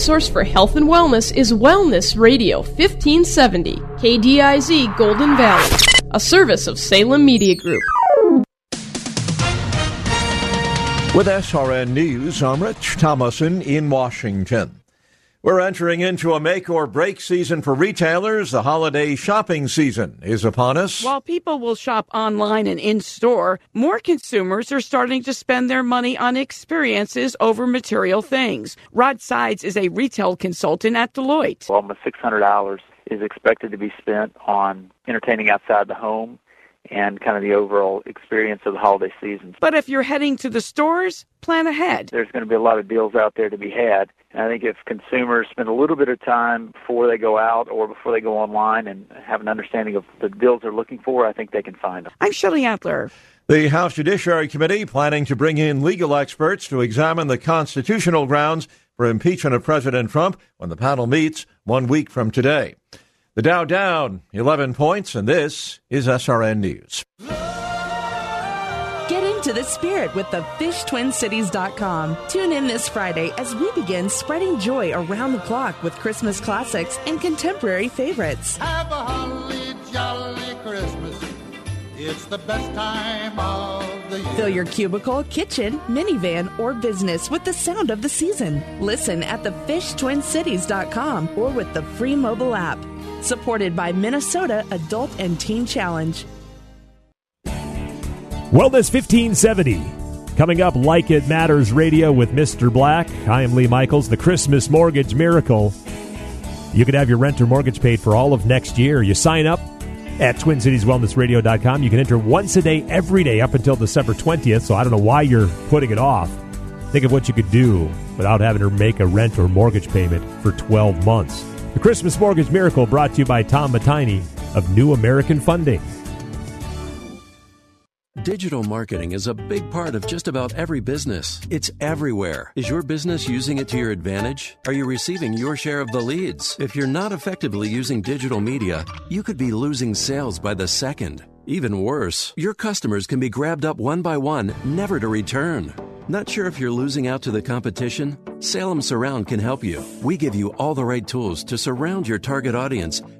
Source for health and wellness is Wellness Radio 1570, KDIZ Golden Valley, a service of Salem Media Group. With SRN News, I'm Rich Thomason in Washington. We're entering into a make or break season for retailers. The holiday shopping season is upon us. While people will shop online and in store, more consumers are starting to spend their money on experiences over material things. Rod Sides is a retail consultant at Deloitte. Well, almost $600 is expected to be spent on entertaining outside the home and kind of the overall experience of the holiday season. But if you're heading to the stores, plan ahead. There's going to be a lot of deals out there to be had. And I think if consumers spend a little bit of time before they go out or before they go online and have an understanding of the deals they're looking for, I think they can find them. I'm Shelley Antler. The House Judiciary Committee planning to bring in legal experts to examine the constitutional grounds for impeachment of President Trump when the panel meets one week from today. The Dow down 11 points, and this is SRN News. Into the spirit with the fishtwincities.com. Tune in this Friday as we begin spreading joy around the clock with Christmas classics and contemporary favorites. Have a holly jolly Christmas. It's the best time of the year. Fill your cubicle, kitchen, minivan, or business with the sound of the season. Listen at thefishtwincities.com or with the free mobile app supported by Minnesota Adult and Teen Challenge. Wellness 1570. Coming up, Like It Matters Radio with Mr. Black. I am Lee Michaels, the Christmas Mortgage Miracle. You could have your rent or mortgage paid for all of next year. You sign up at TwinCitiesWellnessRadio.com. You can enter once a day, every day, up until December 20th. So I don't know why you're putting it off. Think of what you could do without having to make a rent or mortgage payment for 12 months. The Christmas Mortgage Miracle brought to you by Tom Matini of New American Funding. Digital marketing is a big part of just about every business. It's everywhere. Is your business using it to your advantage? Are you receiving your share of the leads? If you're not effectively using digital media, you could be losing sales by the second. Even worse, your customers can be grabbed up one by one, never to return. Not sure if you're losing out to the competition? Salem Surround can help you. We give you all the right tools to surround your target audience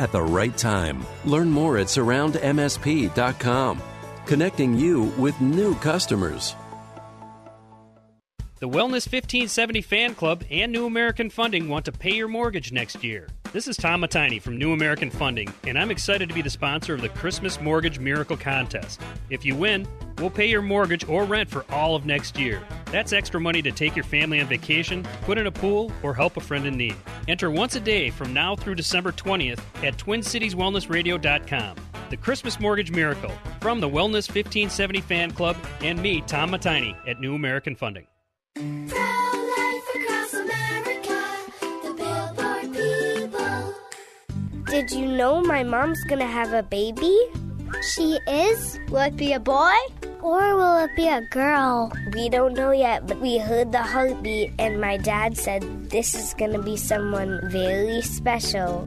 at the right time. Learn more at surroundmsp.com, connecting you with new customers. The Wellness 1570 Fan Club and New American Funding want to pay your mortgage next year. This is Tom Matini from New American Funding, and I'm excited to be the sponsor of the Christmas Mortgage Miracle Contest. If you win, we'll pay your mortgage or rent for all of next year. That's extra money to take your family on vacation, put in a pool, or help a friend in need. Enter once a day from now through December 20th at TwinCitiesWellnessRadio.com. The Christmas Mortgage Miracle from the Wellness 1570 Fan Club and me, Tom Matini, at New American Funding. Did you know my mom's gonna have a baby? She is? Will it be a boy? Or will it be a girl? We don't know yet, but we heard the heartbeat, and my dad said this is gonna be someone very special.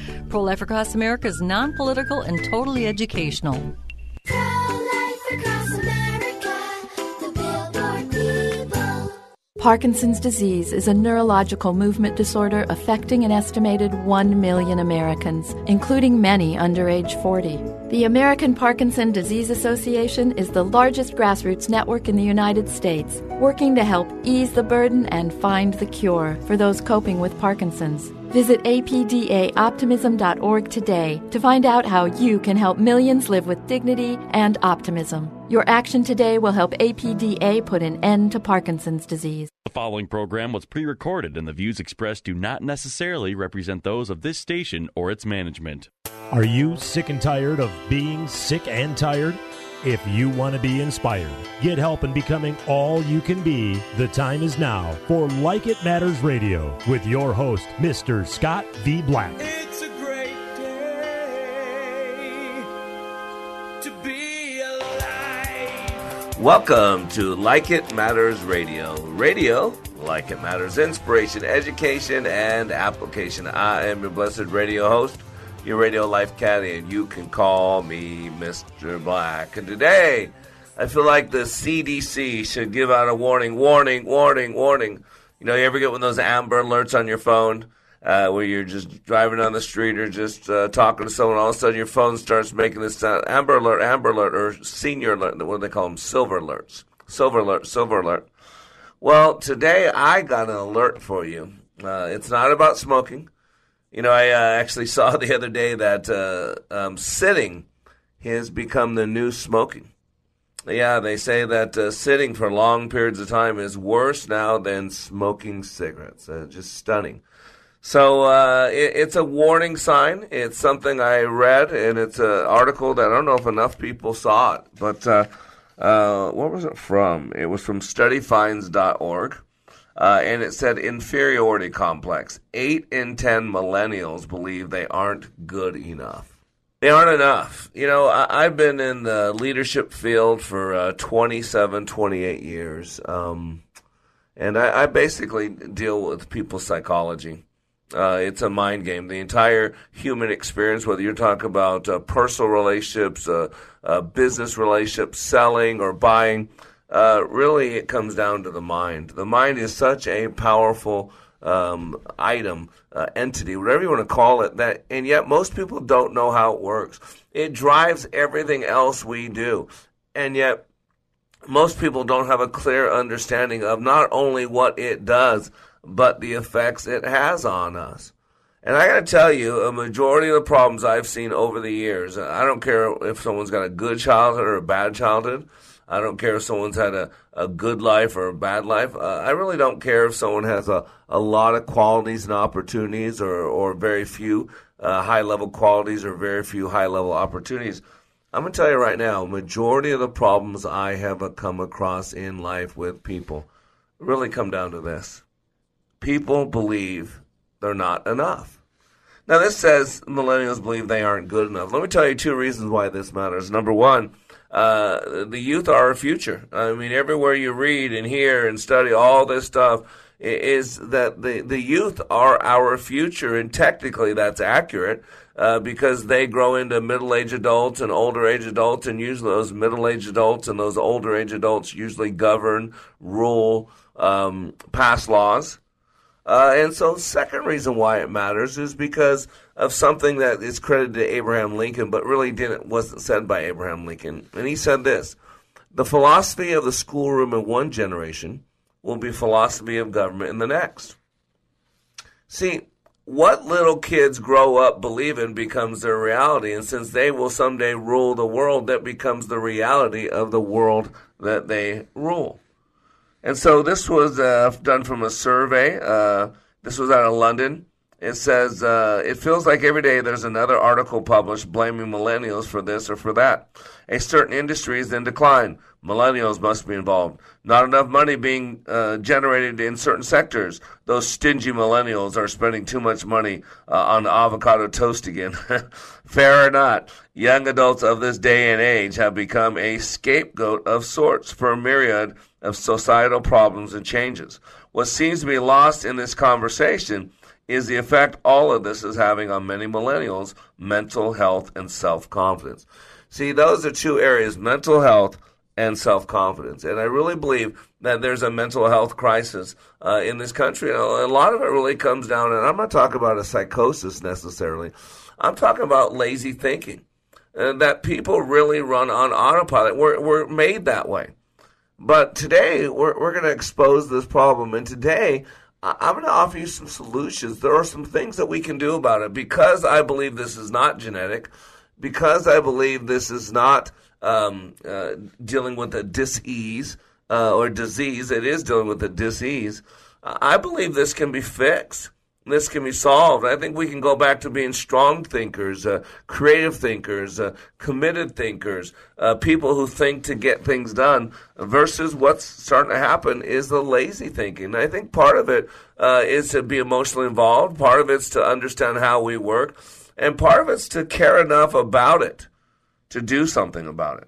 Pro Life Across America is non political and totally educational. Parkinson's disease is a neurological movement disorder affecting an estimated 1 million Americans, including many under age 40. The American Parkinson Disease Association is the largest grassroots network in the United States, working to help ease the burden and find the cure for those coping with Parkinson's. Visit apdaoptimism.org today to find out how you can help millions live with dignity and optimism. Your action today will help APDA put an end to Parkinson's disease. The following program was pre recorded, and the views expressed do not necessarily represent those of this station or its management. Are you sick and tired of being sick and tired? If you want to be inspired, get help in becoming all you can be, the time is now for Like It Matters Radio with your host, Mr. Scott V. Black. Welcome to Like It Matters Radio. Radio, like it matters, inspiration, education, and application. I am your blessed radio host your radio life caddy, and you can call me Mr. Black. And today, I feel like the CDC should give out a warning, warning, warning, warning. You know, you ever get one of those Amber Alerts on your phone uh, where you're just driving down the street or just uh, talking to someone, all of a sudden your phone starts making this sound, Amber Alert, Amber Alert, or Senior Alert. What do they call them? Silver Alerts. Silver Alert, Silver Alert. Well, today I got an alert for you. Uh, it's not about smoking. You know, I uh, actually saw the other day that uh, um, sitting has become the new smoking. Yeah, they say that uh, sitting for long periods of time is worse now than smoking cigarettes. Uh, just stunning. So uh, it, it's a warning sign. It's something I read, and it's an article that I don't know if enough people saw it. But uh, what was it from? It was from StudyFinds.org. Uh, and it said inferiority complex. Eight in ten millennials believe they aren't good enough. They aren't enough. You know, I, have been in the leadership field for uh, 27, 28 years. Um, and I, I, basically deal with people's psychology. Uh, it's a mind game. The entire human experience, whether you're talking about uh, personal relationships, uh, uh, business relationships, selling or buying, uh, really it comes down to the mind. The mind is such a powerful um, item, uh, entity, whatever you want to call it, that, and yet most people don't know how it works. It drives everything else we do, and yet most people don't have a clear understanding of not only what it does, but the effects it has on us. And I got to tell you, a majority of the problems I've seen over the years, I don't care if someone's got a good childhood or a bad childhood. I don't care if someone's had a, a good life or a bad life. Uh, I really don't care if someone has a, a lot of qualities and opportunities or, or very few uh, high level qualities or very few high level opportunities. I'm going to tell you right now, majority of the problems I have come across in life with people really come down to this. People believe they're not enough. Now, this says millennials believe they aren't good enough. Let me tell you two reasons why this matters. Number one, uh, the youth are our future. I mean, everywhere you read and hear and study all this stuff is that the, the youth are our future, and technically that's accurate. Uh, because they grow into middle age adults and older age adults, and usually those middle age adults and those older age adults usually govern, rule, um, pass laws. Uh, and so, second reason why it matters is because of something that is credited to Abraham Lincoln, but really didn't wasn't said by Abraham Lincoln. And he said this: the philosophy of the schoolroom in one generation will be philosophy of government in the next. See, what little kids grow up believing becomes their reality, and since they will someday rule the world, that becomes the reality of the world that they rule. And so this was uh, done from a survey. Uh, this was out of London. It says uh, it feels like every day there's another article published blaming millennials for this or for that. A certain industry is in decline. Millennials must be involved. Not enough money being uh, generated in certain sectors. Those stingy millennials are spending too much money uh, on avocado toast again. Fair or not, young adults of this day and age have become a scapegoat of sorts for myriad of societal problems and changes. What seems to be lost in this conversation is the effect all of this is having on many millennials' mental health and self confidence. See, those are two areas mental health and self confidence. And I really believe that there's a mental health crisis uh, in this country. A lot of it really comes down, and I'm not talking about a psychosis necessarily, I'm talking about lazy thinking. Uh, that people really run on autopilot. We're, we're made that way. But today, we're, we're going to expose this problem. And today, I'm going to offer you some solutions. There are some things that we can do about it because I believe this is not genetic, because I believe this is not um, uh, dealing with a disease uh, or disease. It is dealing with a disease. I believe this can be fixed this can be solved. I think we can go back to being strong thinkers, uh, creative thinkers, uh, committed thinkers, uh, people who think to get things done, versus what's starting to happen is the lazy thinking. I think part of it uh, is to be emotionally involved, part of it's to understand how we work, and part of it's to care enough about it to do something about it.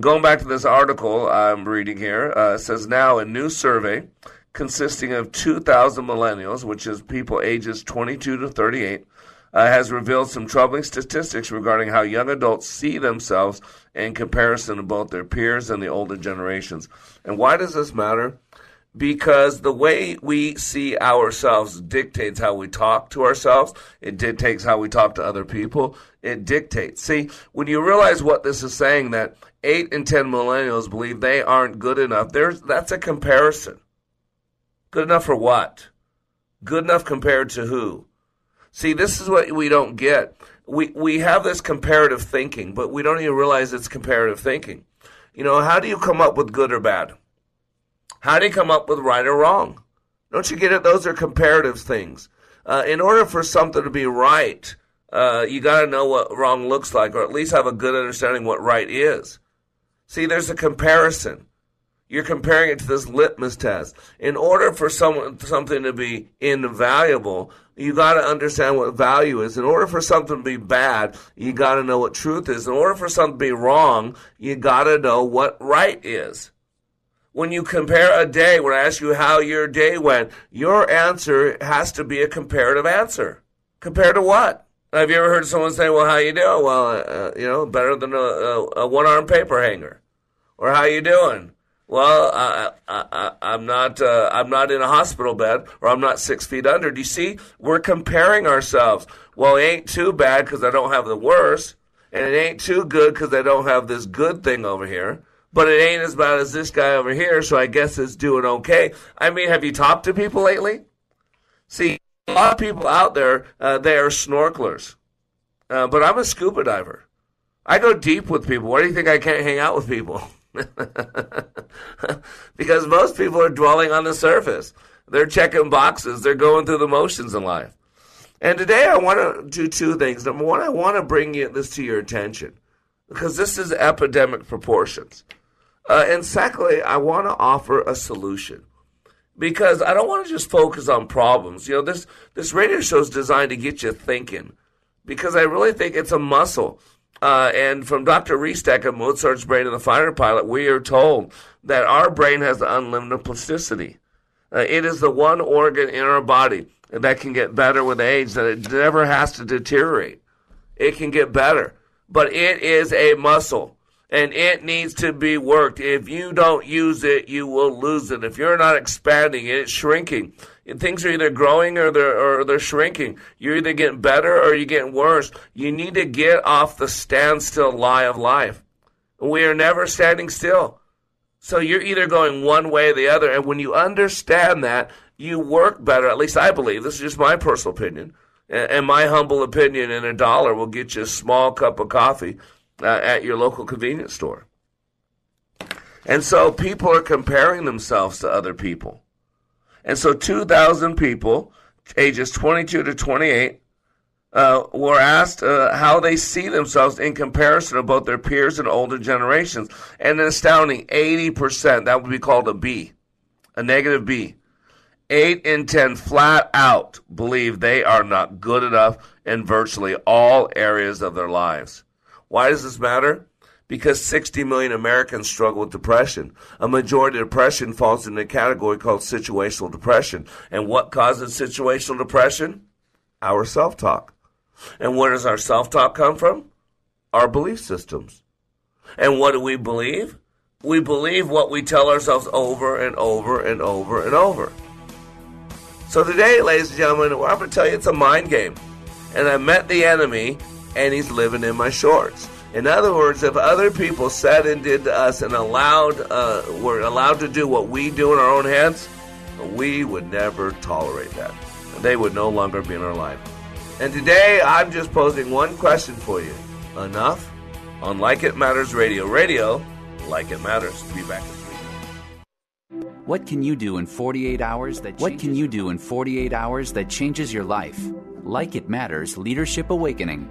Going back to this article I'm reading here, uh, says now a new survey consisting of 2,000 millennials, which is people ages 22 to 38, uh, has revealed some troubling statistics regarding how young adults see themselves in comparison to both their peers and the older generations. And why does this matter? Because the way we see ourselves dictates how we talk to ourselves. It dictates how we talk to other people. It dictates. See, when you realize what this is saying, that eight in ten millennials believe they aren't good enough, there's that's a comparison. Good enough for what? Good enough compared to who? See, this is what we don't get. We we have this comparative thinking, but we don't even realize it's comparative thinking. You know, how do you come up with good or bad? How do you come up with right or wrong? Don't you get it? Those are comparative things. Uh, in order for something to be right, uh, you got to know what wrong looks like, or at least have a good understanding what right is. See, there's a comparison. You're comparing it to this litmus test. In order for someone something to be invaluable, you got to understand what value is. In order for something to be bad, you got to know what truth is. In order for something to be wrong, you got to know what right is. When you compare a day, when I ask you how your day went, your answer has to be a comparative answer. Compared to what? Have you ever heard someone say, "Well, how you doing?" Well, uh, you know, better than a, a, a one-arm paper hanger. Or how you doing? Well, I, am not. Uh, I'm not in a hospital bed, or I'm not six feet under. Do you see? We're comparing ourselves. Well, it ain't too bad because I don't have the worst, and it ain't too good because I don't have this good thing over here. But it ain't as bad as this guy over here, so I guess it's doing okay. I mean, have you talked to people lately? See, a lot of people out there, uh, they are snorkelers, uh, but I'm a scuba diver. I go deep with people. Why do you think I can't hang out with people? because most people are dwelling on the surface. They're checking boxes, they're going through the motions in life. And today I want to do two things. Number one, I want to bring you, this to your attention because this is epidemic proportions. Uh, and secondly, I want to offer a solution because I don't want to just focus on problems. You know, this, this radio show is designed to get you thinking because I really think it's a muscle. Uh, and from Dr. Restak of Mozart's Brain and the Fighter Pilot, we are told that our brain has unlimited plasticity. Uh, it is the one organ in our body that can get better with age, that it never has to deteriorate. It can get better. But it is a muscle and it needs to be worked. If you don't use it, you will lose it. If you're not expanding it, it's shrinking things are either growing or they're or they're shrinking. You're either getting better or you're getting worse. You need to get off the standstill lie of life. We are never standing still. So you're either going one way or the other. And when you understand that, you work better. At least I believe. This is just my personal opinion. And my humble opinion in a dollar will get you a small cup of coffee uh, at your local convenience store. And so people are comparing themselves to other people. And so 2,000 people, ages 22 to 28, uh, were asked uh, how they see themselves in comparison to both their peers and older generations. And an astounding 80%, that would be called a B, a negative B. 8 in 10 flat out believe they are not good enough in virtually all areas of their lives. Why does this matter? Because 60 million Americans struggle with depression. A majority of depression falls in a category called situational depression. And what causes situational depression? Our self talk. And where does our self talk come from? Our belief systems. And what do we believe? We believe what we tell ourselves over and over and over and over. So today, ladies and gentlemen, I'm going to tell you it's a mind game. And I met the enemy, and he's living in my shorts. In other words, if other people said and did to us and allowed, uh, were allowed to do what we do in our own hands, we would never tolerate that. They would no longer be in our life. And today, I'm just posing one question for you. Enough? On Like It Matters Radio. Radio, like it matters. Be back in three. What can you do in 48 hours that What can you do in 48 hours that changes your life? Like It Matters Leadership Awakening.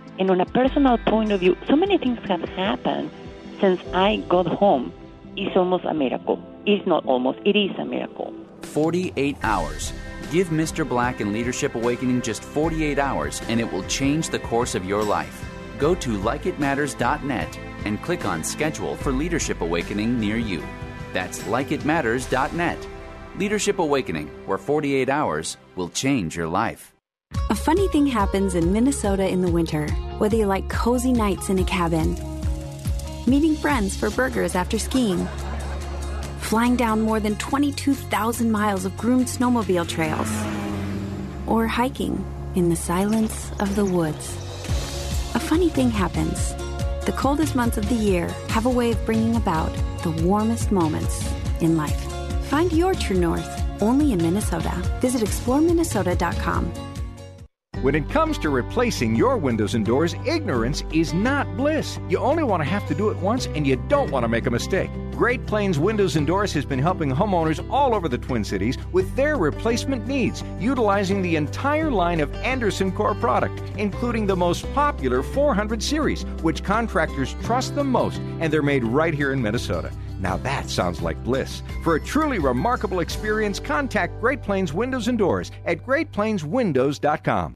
And on a personal point of view, so many things have happened since I got home. It's almost a miracle. It's not almost, it is a miracle. 48 hours. Give Mr. Black and Leadership Awakening just 48 hours, and it will change the course of your life. Go to likeitmatters.net and click on Schedule for Leadership Awakening near you. That's likeitmatters.net. Leadership Awakening, where 48 hours will change your life. A funny thing happens in Minnesota in the winter, whether you like cozy nights in a cabin, meeting friends for burgers after skiing, flying down more than 22,000 miles of groomed snowmobile trails, or hiking in the silence of the woods. A funny thing happens. The coldest months of the year have a way of bringing about the warmest moments in life. Find your true north only in Minnesota. Visit exploreminnesota.com. When it comes to replacing your windows and doors, ignorance is not bliss. You only want to have to do it once and you don't want to make a mistake. Great Plains Windows and Doors has been helping homeowners all over the Twin Cities with their replacement needs, utilizing the entire line of Andersen Core product, including the most popular 400 series, which contractors trust the most, and they're made right here in Minnesota. Now that sounds like bliss. For a truly remarkable experience, contact Great Plains Windows and Doors at greatplainswindows.com.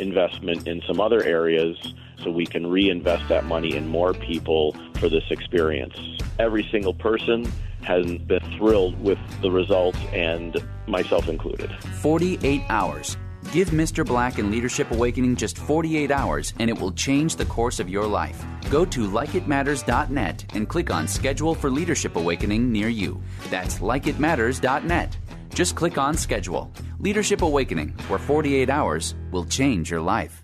investment in some other areas so we can reinvest that money in more people for this experience. Every single person has been thrilled with the results, and myself included. 48 hours. Give Mr. Black and Leadership Awakening just 48 hours, and it will change the course of your life. Go to likeitmatters.net and click on Schedule for Leadership Awakening near you. That's likeitmatters.net. Just click on Schedule. Leadership Awakening, where 48 hours will change your life.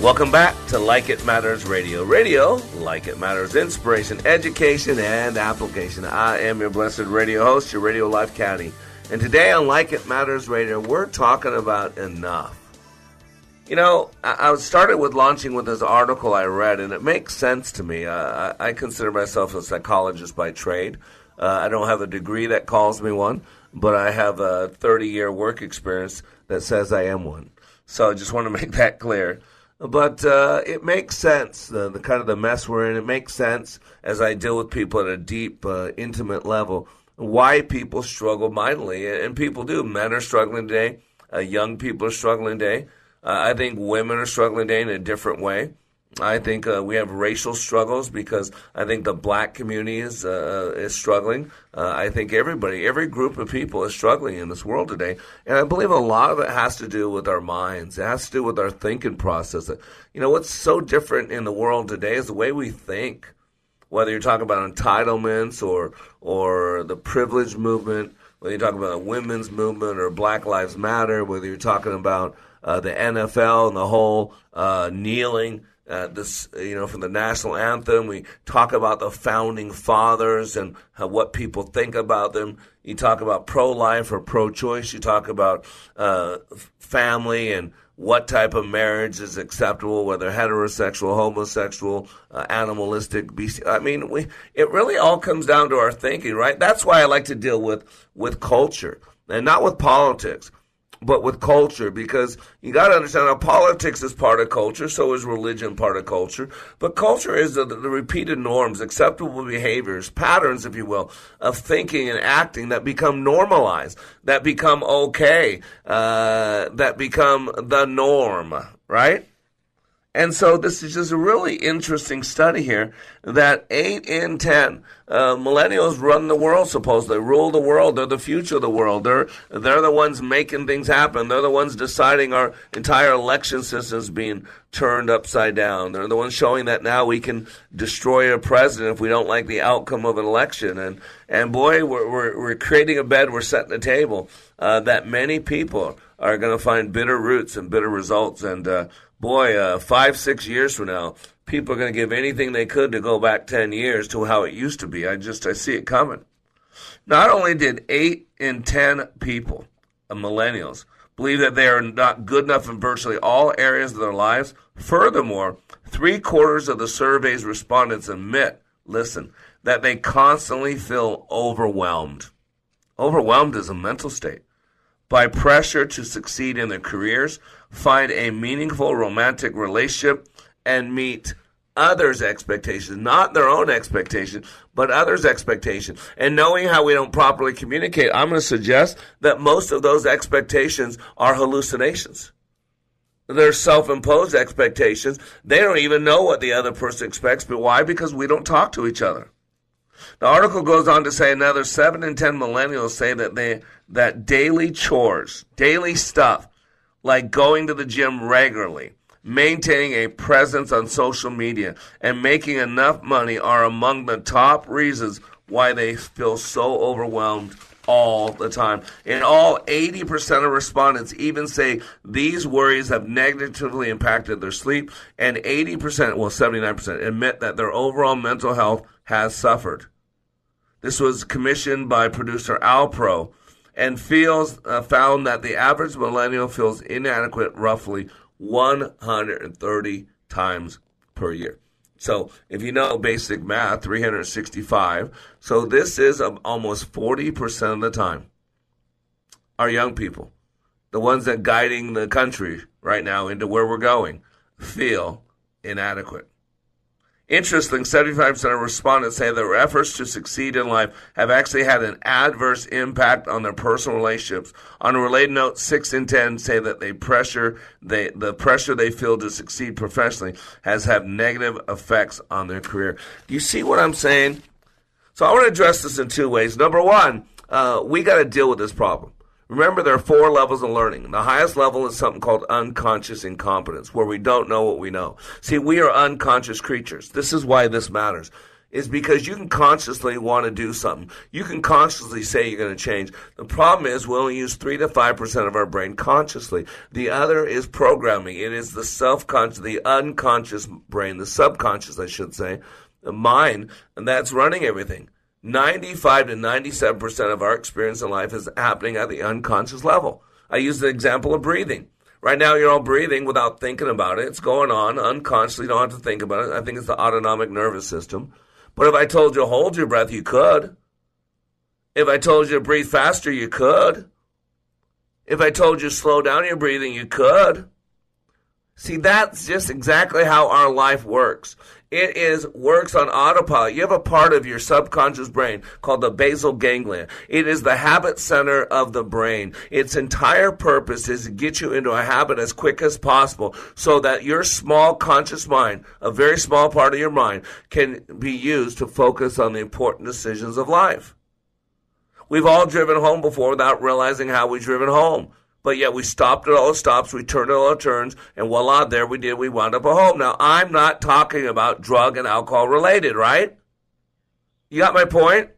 Welcome back to Like It Matters Radio. Radio, like it matters, inspiration, education, and application. I am your blessed radio host, your Radio Life Caddy. And today on Like It Matters Radio, we're talking about enough. You know, I, started with launching with this article I read, and it makes sense to me. Uh, I consider myself a psychologist by trade. Uh, I don't have a degree that calls me one, but I have a 30 year work experience that says I am one. So I just want to make that clear. But uh, it makes sense, the, the kind of the mess we're in. It makes sense as I deal with people at a deep, uh, intimate level why people struggle mightily. And people do. Men are struggling today. Uh, young people are struggling today. Uh, I think women are struggling today in a different way. I think uh, we have racial struggles because I think the black community is uh, is struggling. Uh, I think everybody, every group of people is struggling in this world today, and I believe a lot of it has to do with our minds. It has to do with our thinking process. You know, what's so different in the world today is the way we think. whether you're talking about entitlements or or the privilege movement, whether you're talking about the women's movement or Black Lives Matter, whether you're talking about uh, the NFL and the whole uh, kneeling. Uh, this, you know, from the national anthem, we talk about the founding fathers and how, what people think about them. You talk about pro-life or pro-choice. You talk about uh, family and what type of marriage is acceptable, whether heterosexual, homosexual, uh, animalistic, bestial. I mean, we it really all comes down to our thinking, right? That's why I like to deal with with culture and not with politics but with culture because you got to understand how politics is part of culture, so is religion part of culture. But culture is the, the, repeated norms, acceptable behaviors, patterns, if you will, of thinking and acting that become normalized, that become okay, uh, that become the norm, right? And so this is just a really interesting study here that eight in ten uh, millennials run the world. Supposedly rule the world. They're the future of the world. They're they're the ones making things happen. They're the ones deciding our entire election system is being turned upside down. They're the ones showing that now we can destroy a president if we don't like the outcome of an election. And and boy, we're we're, we're creating a bed. We're setting the table uh, that many people are going to find bitter roots and bitter results. And uh, boy, uh, five, six years from now, people are going to give anything they could to go back 10 years to how it used to be. I just, I see it coming. Not only did eight in 10 people, uh, millennials, believe that they are not good enough in virtually all areas of their lives, furthermore, three quarters of the survey's respondents admit, listen, that they constantly feel overwhelmed. Overwhelmed is a mental state by pressure to succeed in their careers, find a meaningful romantic relationship, and meet others' expectations, not their own expectations, but others' expectations. And knowing how we don't properly communicate, I'm going to suggest that most of those expectations are hallucinations. They're self imposed expectations. They don't even know what the other person expects, but why? Because we don't talk to each other. The article goes on to say another seven in ten millennials say that they that daily chores, daily stuff, like going to the gym regularly, maintaining a presence on social media, and making enough money are among the top reasons why they feel so overwhelmed all the time. And all, 80% of respondents even say these worries have negatively impacted their sleep, and 80%, well, 79%, admit that their overall mental health has suffered. This was commissioned by producer Alpro and feels uh, found that the average millennial feels inadequate roughly 130 times per year. So if you know basic math, 365. So this is almost 40% of the time. Our young people, the ones that guiding the country right now into where we're going, feel inadequate. Interesting, 75% of respondents say their efforts to succeed in life have actually had an adverse impact on their personal relationships. On a related note, 6 in 10 say that they pressure they, the pressure they feel to succeed professionally has had negative effects on their career. Do you see what I'm saying? So I want to address this in two ways. Number one, uh, we got to deal with this problem. Remember, there are four levels of learning. The highest level is something called unconscious incompetence, where we don't know what we know. See, we are unconscious creatures. This is why this matters. Is because you can consciously want to do something. You can consciously say you're going to change. The problem is we only use 3 to 5% of our brain consciously. The other is programming. It is the self-conscious, the unconscious brain, the subconscious, I should say, the mind, and that's running everything. 95 to 97% of our experience in life is happening at the unconscious level. I use the example of breathing. Right now, you're all breathing without thinking about it. It's going on unconsciously. You don't have to think about it. I think it's the autonomic nervous system. But if I told you hold your breath, you could. If I told you to breathe faster, you could. If I told you slow down your breathing, you could. See, that's just exactly how our life works. It is works on autopilot. You have a part of your subconscious brain called the basal ganglia. It is the habit center of the brain. Its entire purpose is to get you into a habit as quick as possible so that your small conscious mind, a very small part of your mind, can be used to focus on the important decisions of life. We've all driven home before without realizing how we've driven home but yet we stopped at all the stops, we turned at all the turns, and voila, there we did. We wound up at home. Now, I'm not talking about drug and alcohol related, right? You got my point?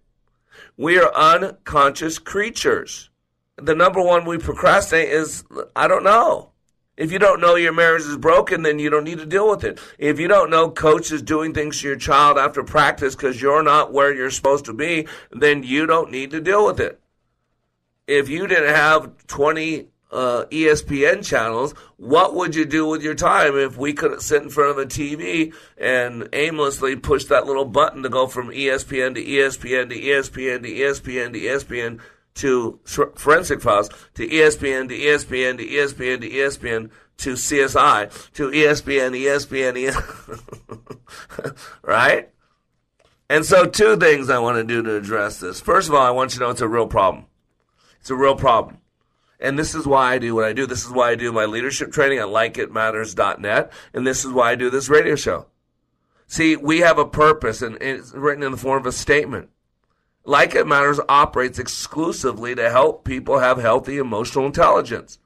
We are unconscious creatures. The number one we procrastinate is I don't know. If you don't know your marriage is broken, then you don't need to deal with it. If you don't know coach is doing things to your child after practice because you're not where you're supposed to be, then you don't need to deal with it. If you didn't have 20 uh, ESPN channels, what would you do with your time if we couldn't sit in front of a TV and aimlessly push that little button to go from ESPN to ESPN to ESPN to ESPN to ESPN to Forensic Files to ESPN to ESPN to ESPN to ESPN to CSI to ESPN, ESPN, ESPN right? And so, two things I want to do to address this. First of all, I want you to know it's a real problem. It's a real problem. And this is why I do what I do. This is why I do my leadership training at likeitmatters.net. And this is why I do this radio show. See, we have a purpose and it's written in the form of a statement. Like It Matters operates exclusively to help people have healthy emotional intelligence.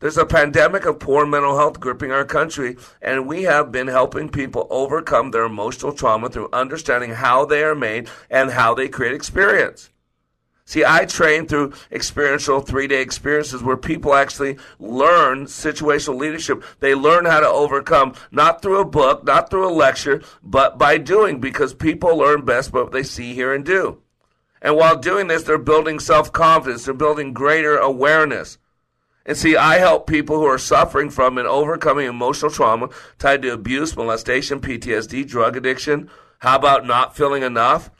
There's a pandemic of poor mental health gripping our country, and we have been helping people overcome their emotional trauma through understanding how they are made and how they create experience. See, I train through experiential three day experiences where people actually learn situational leadership. They learn how to overcome, not through a book, not through a lecture, but by doing, because people learn best what they see, hear, and do. And while doing this, they're building self confidence, they're building greater awareness. And see, I help people who are suffering from and overcoming emotional trauma tied to abuse, molestation, PTSD, drug addiction. How about not feeling enough?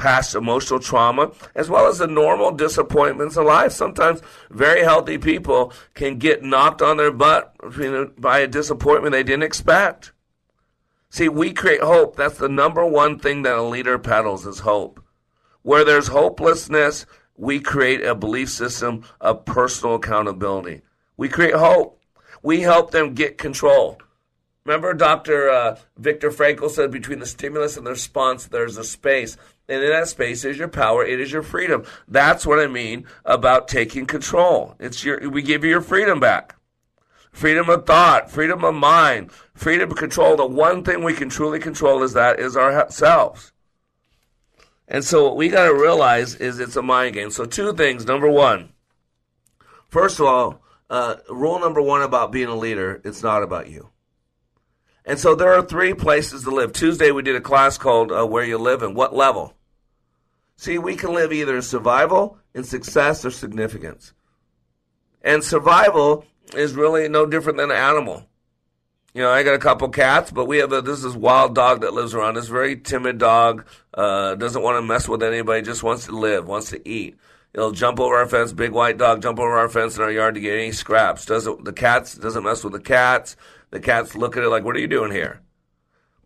Past emotional trauma, as well as the normal disappointments in life. Sometimes very healthy people can get knocked on their butt by a disappointment they didn't expect. See, we create hope. That's the number one thing that a leader peddles is hope. Where there's hopelessness, we create a belief system of personal accountability. We create hope. We help them get control. Remember, Dr. Uh, Viktor Frankl said between the stimulus and the response, there's a space. And in that space is your power. It is your freedom. That's what I mean about taking control. It's your, we give you your freedom back. Freedom of thought, freedom of mind, freedom of control. The one thing we can truly control is that is ourselves. And so what we got to realize is it's a mind game. So two things. Number one, first of all, uh, rule number one about being a leader, it's not about you. And so there are three places to live. Tuesday we did a class called uh, Where You Live and What Level. See, we can live either in survival, in success, or significance. And survival is really no different than an animal. You know, I got a couple cats, but we have a, this is wild dog that lives around. This very timid dog, uh, doesn't want to mess with anybody, just wants to live, wants to eat. It'll jump over our fence, big white dog, jump over our fence in our yard to get any scraps. Doesn't the cats doesn't mess with the cats. The cats look at it like, "What are you doing here?"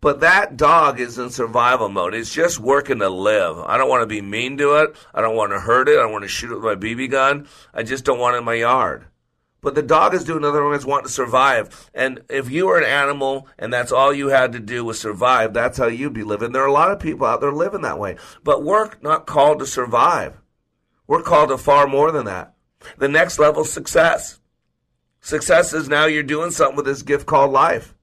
But that dog is in survival mode. It's just working to live. I don't want to be mean to it. I don't want to hurt it. I don't want to shoot it with my BB gun. I just don't want it in my yard. But the dog is doing other things, wanting to survive. And if you were an animal and that's all you had to do was survive, that's how you'd be living. There are a lot of people out there living that way. But we're not called to survive. We're called to far more than that. The next level success. Success is now you're doing something with this gift called life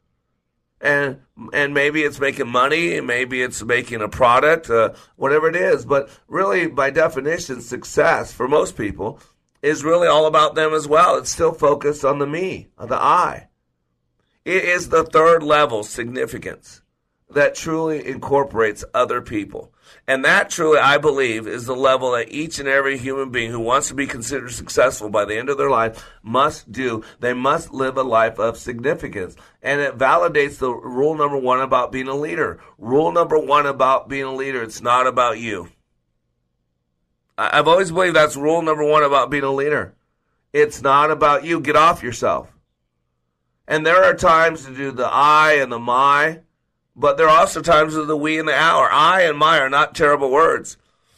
and and maybe it's making money, maybe it's making a product, uh, whatever it is. But really, by definition, success for most people is really all about them as well. It's still focused on the me, on the I. It is the third level significance that truly incorporates other people. And that truly, I believe, is the level that each and every human being who wants to be considered successful by the end of their life must do. They must live a life of significance. And it validates the rule number one about being a leader. Rule number one about being a leader, it's not about you. I've always believed that's rule number one about being a leader. It's not about you. Get off yourself. And there are times to do the I and the my but there are also times of the we and the our. I and my are not terrible words.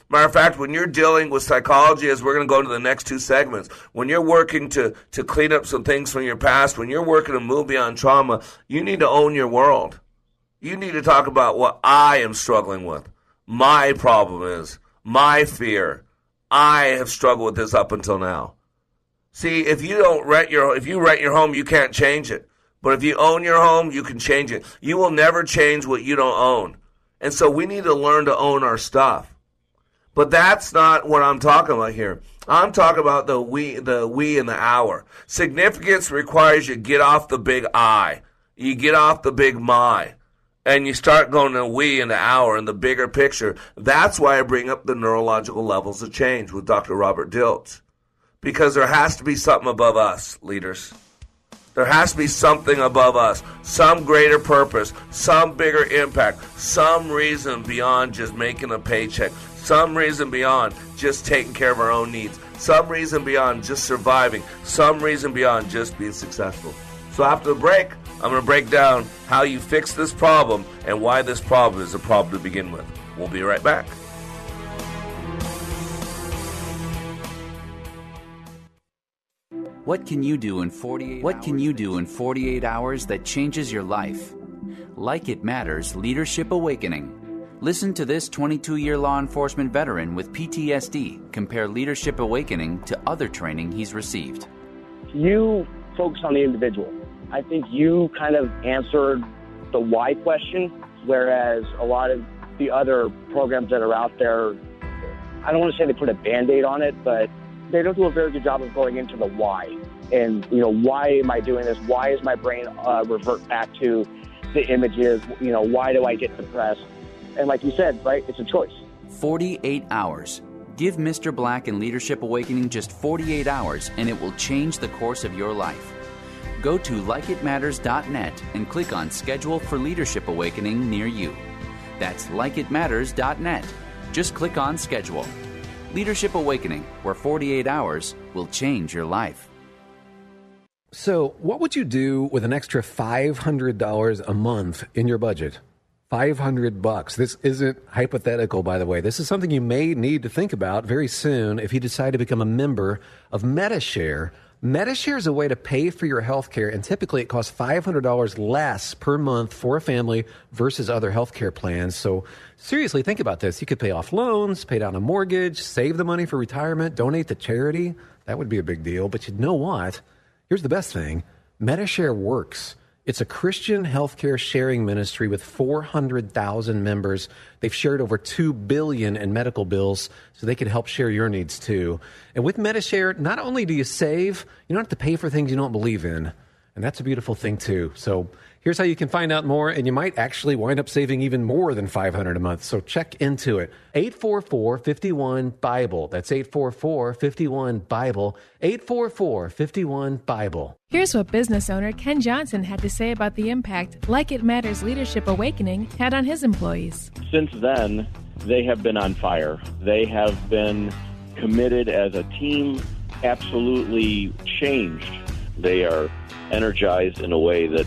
Matter of fact, when you're dealing with psychology, as we're going to go into the next two segments, when you're working to, to clean up some things from your past, when you're working to move beyond trauma, you need to own your world. You need to talk about what I am struggling with. My problem is, my fear. I have struggled with this up until now. See, if you don't rent your, if you rent your home, you can't change it. But if you own your home, you can change it. You will never change what you don't own. And so we need to learn to own our stuff. But that's not what I'm talking about here. I'm talking about the we, the we and the our. Significance requires you get off the big I. You get off the big my. And you start going to we and the our and the bigger picture. That's why I bring up the neurological levels of change with Dr. Robert Dilts. Because there has to be something above us, leaders. There has to be something above us, some greater purpose, some bigger impact, some reason beyond just making a paycheck, some reason beyond just taking care of our own needs, some reason beyond just surviving, some reason beyond just being successful. So after the break, I'm going to break down how you fix this problem and why this problem is a problem to begin with. We'll be right back. What can you do in 48 What can you do in 48 hours that changes your life? Like It Matters Leadership Awakening. Listen to this 22-year law enforcement veteran with PTSD compare Leadership Awakening to other training he's received. You focus on the individual. I think you kind of answered the why question, whereas a lot of the other programs that are out there, I don't want to say they put a band aid on it, but they don't do a very good job of going into the why. And, you know, why am I doing this? Why is my brain uh, revert back to the images? You know, why do I get depressed? And like you said, right, it's a choice. 48 hours. Give Mr. Black and Leadership Awakening just 48 hours, and it will change the course of your life. Go to likeitmatters.net and click on Schedule for Leadership Awakening near you. That's likeitmatters.net. Just click on Schedule. Leadership Awakening, where 48 hours will change your life. So, what would you do with an extra $500 a month in your budget? 500 bucks. This isn't hypothetical, by the way. This is something you may need to think about very soon if you decide to become a member of MediShare. MediShare is a way to pay for your health care, and typically it costs $500 less per month for a family versus other health care plans. So, seriously, think about this. You could pay off loans, pay down a mortgage, save the money for retirement, donate to charity. That would be a big deal. But you know what? Here's the best thing MediShare works. It's a Christian healthcare sharing ministry with 400,000 members. They've shared over 2 billion in medical bills so they can help share your needs too. And with MediShare, not only do you save, you don't have to pay for things you don't believe in. And that's a beautiful thing too. So here's how you can find out more and you might actually wind up saving even more than 500 a month. So check into it. 844-51 Bible. That's 844-51 Bible. 844-51 Bible. Here's what business owner Ken Johnson had to say about the impact Like It Matters Leadership Awakening had on his employees. Since then, they have been on fire. They have been committed as a team, absolutely changed. They are energized in a way that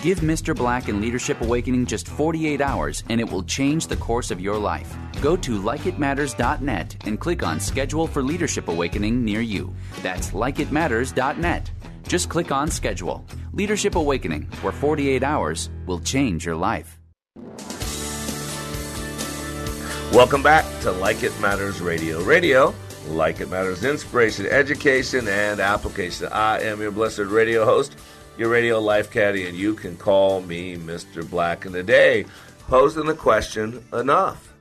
Give Mr. Black and Leadership Awakening just 48 hours, and it will change the course of your life. Go to likeitmatters.net and click on Schedule for Leadership Awakening near you. That's likeitmatters.net. Just click on Schedule. Leadership Awakening, where 48 hours will change your life. Welcome back to Like It Matters Radio. Radio, like it matters, inspiration, education, and application. I am your blessed radio host, your radio life caddy, and you can call me Mr. Black. And today, posing the question enough.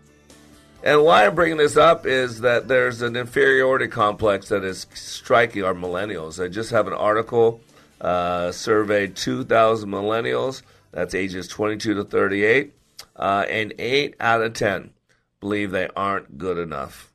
And why I'm bringing this up is that there's an inferiority complex that is striking our millennials. I just have an article uh, surveyed 2,000 millennials, that's ages 22 to 38, uh, and 8 out of 10 believe they aren't good enough.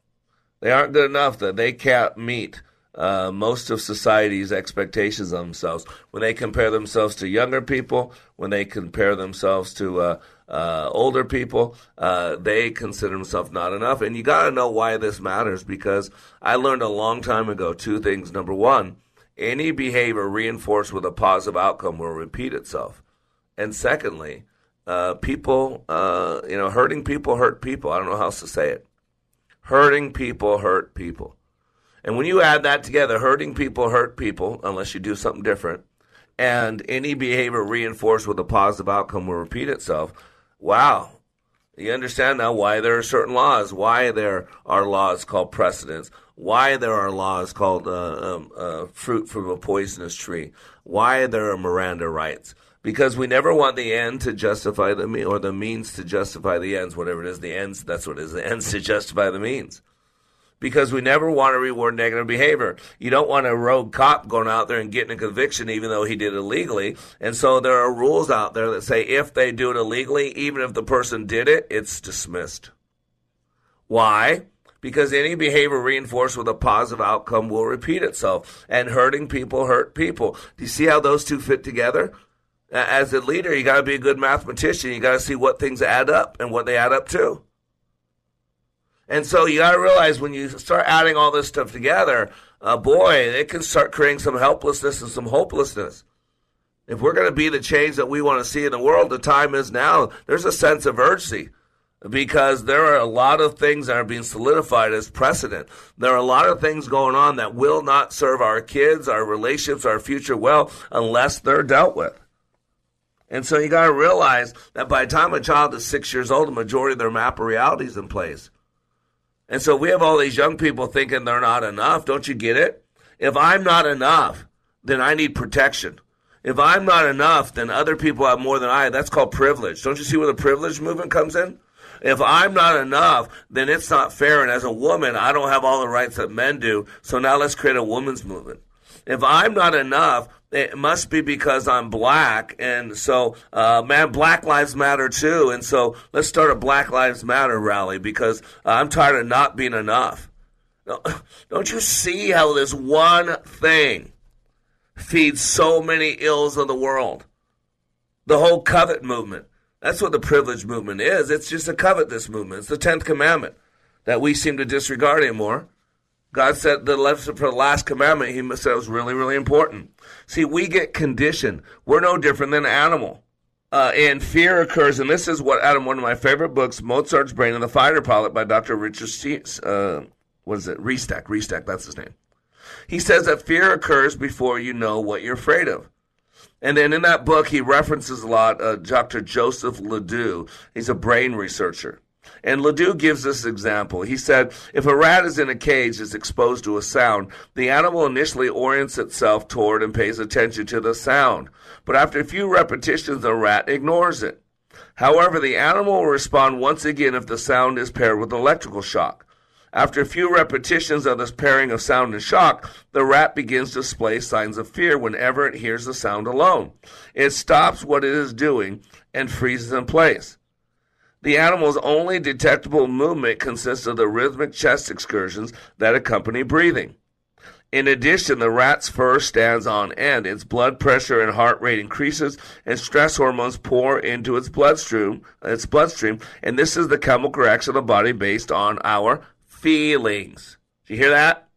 They aren't good enough that they can't meet uh, most of society's expectations of themselves. When they compare themselves to younger people, when they compare themselves to uh, uh, older people, uh, they consider themselves not enough. And you got to know why this matters because I learned a long time ago two things. Number one, any behavior reinforced with a positive outcome will repeat itself. And secondly, uh, people, uh, you know, hurting people hurt people. I don't know how else to say it. Hurting people hurt people. And when you add that together, hurting people hurt people unless you do something different, and any behavior reinforced with a positive outcome will repeat itself. Wow. You understand now why there are certain laws, why there are laws called precedents, why there are laws called uh, um, uh, fruit from a poisonous tree, why there are Miranda rights. Because we never want the end to justify the mean, or the means to justify the ends, whatever it is, the ends, that's what it is, the ends to justify the means because we never want to reward negative behavior. You don't want a rogue cop going out there and getting a conviction even though he did it illegally. And so there are rules out there that say if they do it illegally, even if the person did it, it's dismissed. Why? Because any behavior reinforced with a positive outcome will repeat itself. And hurting people hurt people. Do you see how those two fit together? As a leader, you got to be a good mathematician. You got to see what things add up and what they add up to. And so you got to realize when you start adding all this stuff together, uh, boy, it can start creating some helplessness and some hopelessness. If we're going to be the change that we want to see in the world, the time is now. There's a sense of urgency because there are a lot of things that are being solidified as precedent. There are a lot of things going on that will not serve our kids, our relationships, our future well unless they're dealt with. And so you got to realize that by the time a child is six years old, the majority of their map of reality is in place. And so we have all these young people thinking they're not enough. Don't you get it? If I'm not enough, then I need protection. If I'm not enough, then other people have more than I. That's called privilege. Don't you see where the privilege movement comes in? If I'm not enough, then it's not fair. And as a woman, I don't have all the rights that men do. So now let's create a women's movement. If I'm not enough, it must be because I'm black. And so, uh, man, Black Lives Matter too. And so let's start a Black Lives Matter rally because I'm tired of not being enough. Don't you see how this one thing feeds so many ills of the world? The whole covet movement. That's what the privilege movement is. It's just a covet this movement. It's the 10th commandment that we seem to disregard anymore. God said the for the last commandment, he said it was really, really important. See, we get conditioned. We're no different than an animal. Uh, and fear occurs, and this is what Adam, one of my favorite books, Mozart's Brain and the Fighter Pilot by Dr. Richard, uh, what is it? Restak, Restak, that's his name. He says that fear occurs before you know what you're afraid of. And then in that book, he references a lot uh, Dr. Joseph Ledoux. He's a brain researcher. And Ledoux gives this example. He said, if a rat is in a cage is exposed to a sound, the animal initially orients itself toward and pays attention to the sound. But after a few repetitions, the rat ignores it. However, the animal will respond once again if the sound is paired with electrical shock. After a few repetitions of this pairing of sound and shock, the rat begins to display signs of fear whenever it hears the sound alone. It stops what it is doing and freezes in place. The animal's only detectable movement consists of the rhythmic chest excursions that accompany breathing. In addition, the rat's fur stands on end, its blood pressure and heart rate increases, and stress hormones pour into its bloodstream, its bloodstream, and this is the chemical reaction of the body based on our feelings. Do you hear that?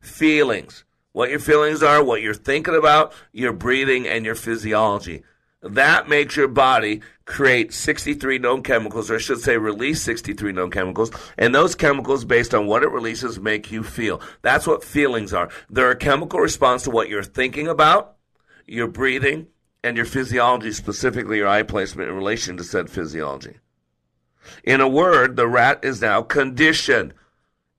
Feelings. What your feelings are, what you're thinking about, your breathing, and your physiology. That makes your body create 63 known chemicals, or I should say release 63 known chemicals, and those chemicals, based on what it releases, make you feel. That's what feelings are. They're a chemical response to what you're thinking about, your breathing, and your physiology, specifically your eye placement in relation to said physiology. In a word, the rat is now conditioned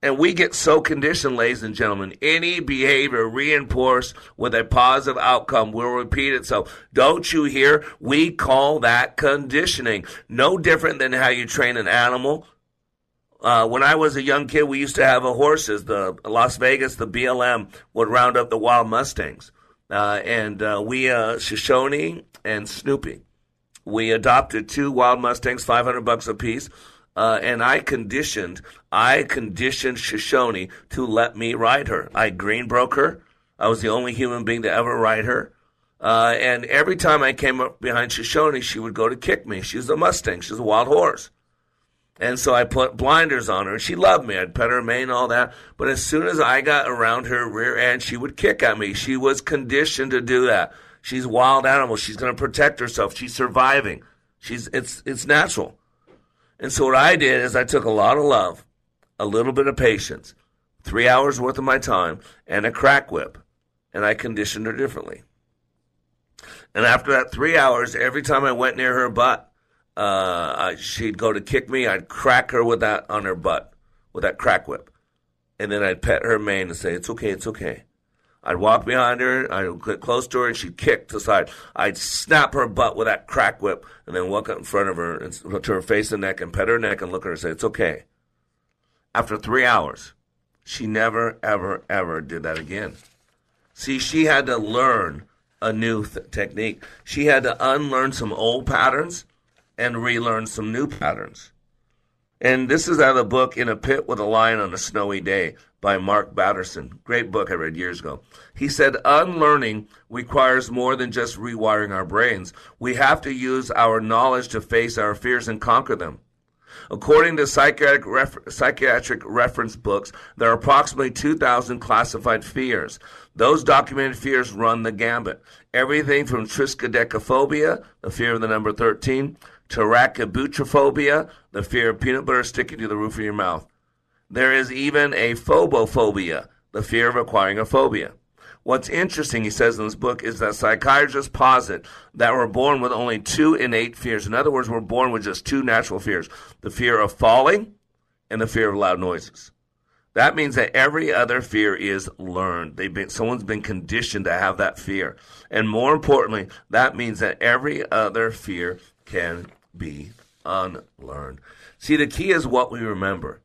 and we get so conditioned, ladies and gentlemen. Any behavior reinforced with a positive outcome will repeat itself. Don't you hear? We call that conditioning. No different than how you train an animal. Uh, when I was a young kid, we used to have a horses. The Las Vegas, the BLM would round up the wild mustangs, uh, and uh, we uh, Shoshone and Snoopy. We adopted two wild mustangs, five hundred bucks a piece uh, and I conditioned, I conditioned Shoshone to let me ride her. I green broke her. I was the only human being to ever ride her. Uh, and every time I came up behind Shoshone, she would go to kick me. She's a Mustang. She's a wild horse. And so I put blinders on her, she loved me. I'd pet her mane, all that. But as soon as I got around her rear end, she would kick at me. She was conditioned to do that. She's a wild animal. She's going to protect herself. She's surviving. She's it's it's natural. And so what I did is I took a lot of love, a little bit of patience, three hours worth of my time, and a crack whip, and I conditioned her differently. And after that three hours, every time I went near her butt, uh, she'd go to kick me. I'd crack her with that on her butt, with that crack whip. And then I'd pet her mane and say, It's okay, it's okay. I'd walk behind her, I'd get close to her, and she'd kick to the side. I'd snap her butt with that crack whip, and then walk up in front of her and to her face and neck and pet her neck and look at her and say, It's okay. After three hours, she never, ever, ever did that again. See, she had to learn a new th- technique. She had to unlearn some old patterns and relearn some new patterns. And this is out of the book In a Pit with a Lion on a Snowy Day by Mark Batterson. Great book I read years ago. He said, Unlearning requires more than just rewiring our brains. We have to use our knowledge to face our fears and conquer them. According to psychiatric, psychiatric reference books, there are approximately 2,000 classified fears. Those documented fears run the gambit. Everything from triskaidekaphobia, the fear of the number 13, to the fear of peanut butter sticking to the roof of your mouth. There is even a phobophobia, the fear of acquiring a phobia. What's interesting, he says in this book, is that psychiatrists posit that we're born with only two innate fears. In other words, we're born with just two natural fears the fear of falling and the fear of loud noises. That means that every other fear is learned. They've been, someone's been conditioned to have that fear. And more importantly, that means that every other fear can be unlearned. See, the key is what we remember.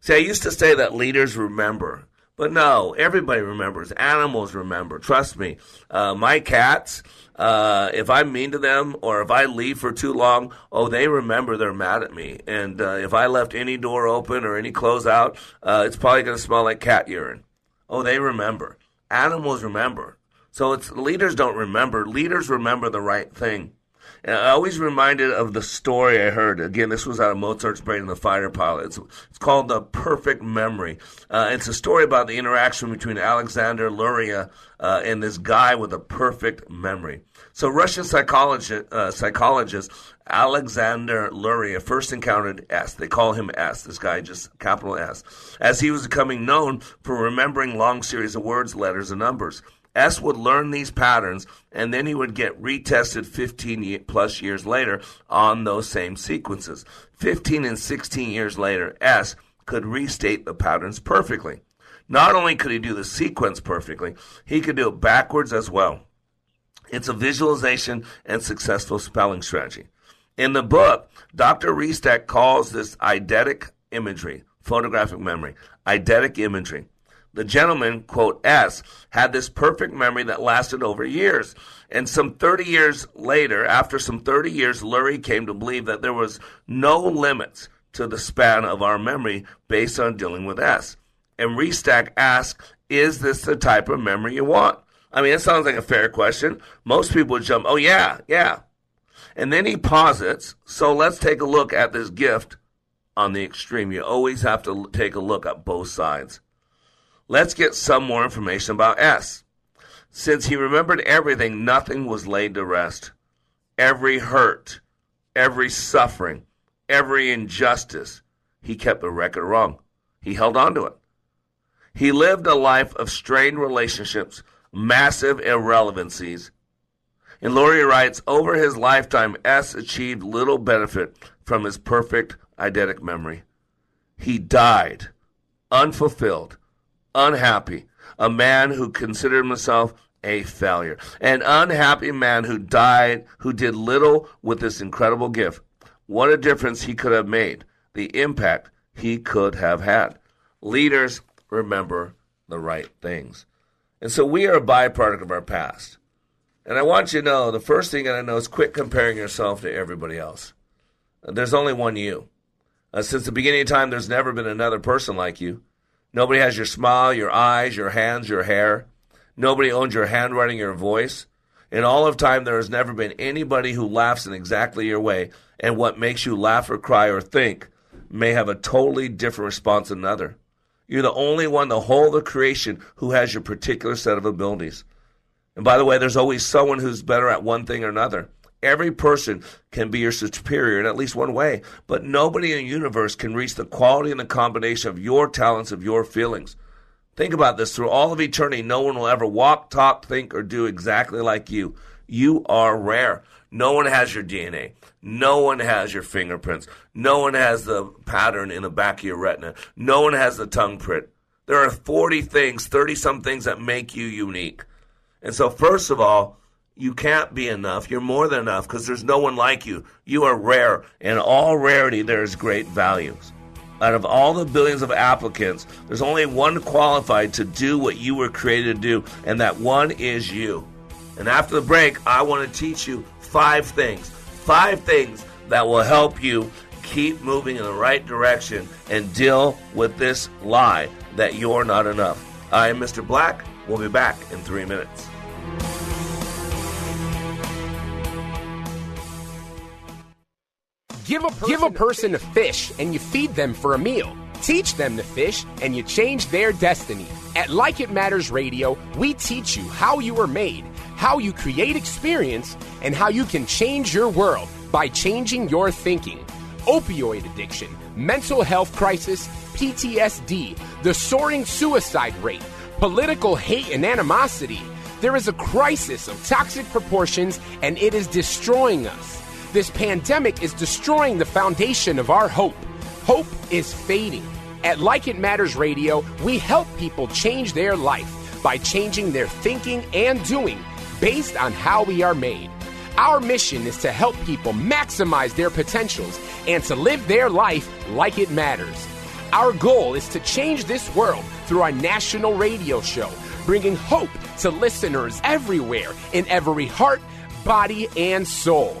See, I used to say that leaders remember, but no, everybody remembers. Animals remember. Trust me. Uh, my cats, uh, if I'm mean to them or if I leave for too long, oh, they remember they're mad at me. And uh, if I left any door open or any clothes out, uh, it's probably going to smell like cat urine. Oh, they remember. Animals remember. So it's leaders don't remember. Leaders remember the right thing. And I always reminded of the story I heard. Again, this was out of Mozart's Brain and the Fighter Pilot. It's, it's called The Perfect Memory. Uh, it's a story about the interaction between Alexander Luria uh, and this guy with a perfect memory. So, Russian psychologist, uh, psychologist Alexander Luria first encountered S. They call him S, this guy just capital S, as he was becoming known for remembering long series of words, letters, and numbers. S would learn these patterns and then he would get retested 15 plus years later on those same sequences. 15 and 16 years later, S could restate the patterns perfectly. Not only could he do the sequence perfectly, he could do it backwards as well. It's a visualization and successful spelling strategy. In the book, Dr. Restak calls this eidetic imagery, photographic memory, eidetic imagery. The gentleman, quote, S, had this perfect memory that lasted over years. And some 30 years later, after some 30 years, Luria came to believe that there was no limits to the span of our memory based on dealing with S. And Restak asked, Is this the type of memory you want? I mean, it sounds like a fair question. Most people would jump, Oh, yeah, yeah. And then he posits, So let's take a look at this gift on the extreme. You always have to take a look at both sides. Let's get some more information about S. Since he remembered everything, nothing was laid to rest. Every hurt, every suffering, every injustice, he kept the record wrong. He held on to it. He lived a life of strained relationships, massive irrelevancies. And Luria writes, over his lifetime, S achieved little benefit from his perfect eidetic memory. He died unfulfilled unhappy, a man who considered himself a failure, an unhappy man who died, who did little with this incredible gift. What a difference he could have made, the impact he could have had. Leaders remember the right things. And so we are a byproduct of our past. And I want you to know the first thing that I know is quit comparing yourself to everybody else. There's only one you. Uh, since the beginning of time, there's never been another person like you. Nobody has your smile, your eyes, your hands, your hair. Nobody owns your handwriting, your voice. In all of time, there has never been anybody who laughs in exactly your way, and what makes you laugh or cry or think may have a totally different response than another. You're the only one, the whole of the creation, who has your particular set of abilities. And by the way, there's always someone who's better at one thing or another. Every person can be your superior in at least one way, but nobody in the universe can reach the quality and the combination of your talents, of your feelings. Think about this. Through all of eternity, no one will ever walk, talk, think, or do exactly like you. You are rare. No one has your DNA. No one has your fingerprints. No one has the pattern in the back of your retina. No one has the tongue print. There are 40 things, 30 some things that make you unique. And so, first of all, you can't be enough. You're more than enough because there's no one like you. You are rare. In all rarity, there is great values. Out of all the billions of applicants, there's only one qualified to do what you were created to do, and that one is you. And after the break, I want to teach you five things. Five things that will help you keep moving in the right direction and deal with this lie that you're not enough. I am Mr. Black. We'll be back in three minutes. Give a, Give a person a fish and you feed them for a meal. Teach them to fish and you change their destiny. At Like It Matters Radio, we teach you how you are made, how you create experience, and how you can change your world by changing your thinking. Opioid addiction, mental health crisis, PTSD, the soaring suicide rate, political hate and animosity. There is a crisis of toxic proportions and it is destroying us. This pandemic is destroying the foundation of our hope. Hope is fading. At Like It Matters Radio, we help people change their life by changing their thinking and doing based on how we are made. Our mission is to help people maximize their potentials and to live their life like it matters. Our goal is to change this world through our national radio show, bringing hope to listeners everywhere in every heart, body, and soul.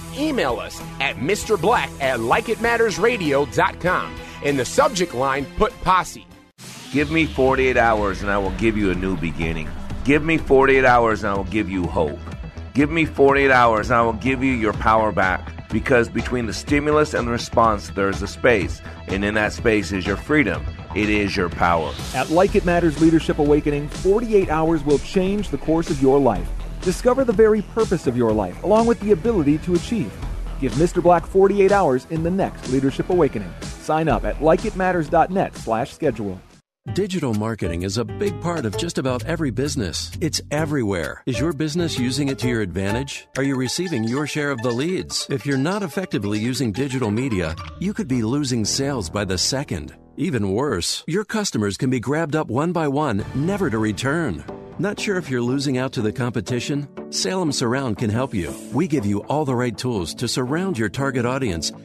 Email us at Mr. Black at likeitmattersradio.com. In the subject line, put posse. Give me 48 hours and I will give you a new beginning. Give me 48 hours and I will give you hope. Give me 48 hours and I will give you your power back. Because between the stimulus and the response, there is a space. And in that space is your freedom. It is your power. At Like It Matters Leadership Awakening, 48 hours will change the course of your life. Discover the very purpose of your life, along with the ability to achieve. Give Mr. Black 48 hours in the next Leadership Awakening. Sign up at likeitmatters.net slash schedule. Digital marketing is a big part of just about every business. It's everywhere. Is your business using it to your advantage? Are you receiving your share of the leads? If you're not effectively using digital media, you could be losing sales by the second. Even worse, your customers can be grabbed up one by one, never to return. Not sure if you're losing out to the competition? Salem Surround can help you. We give you all the right tools to surround your target audience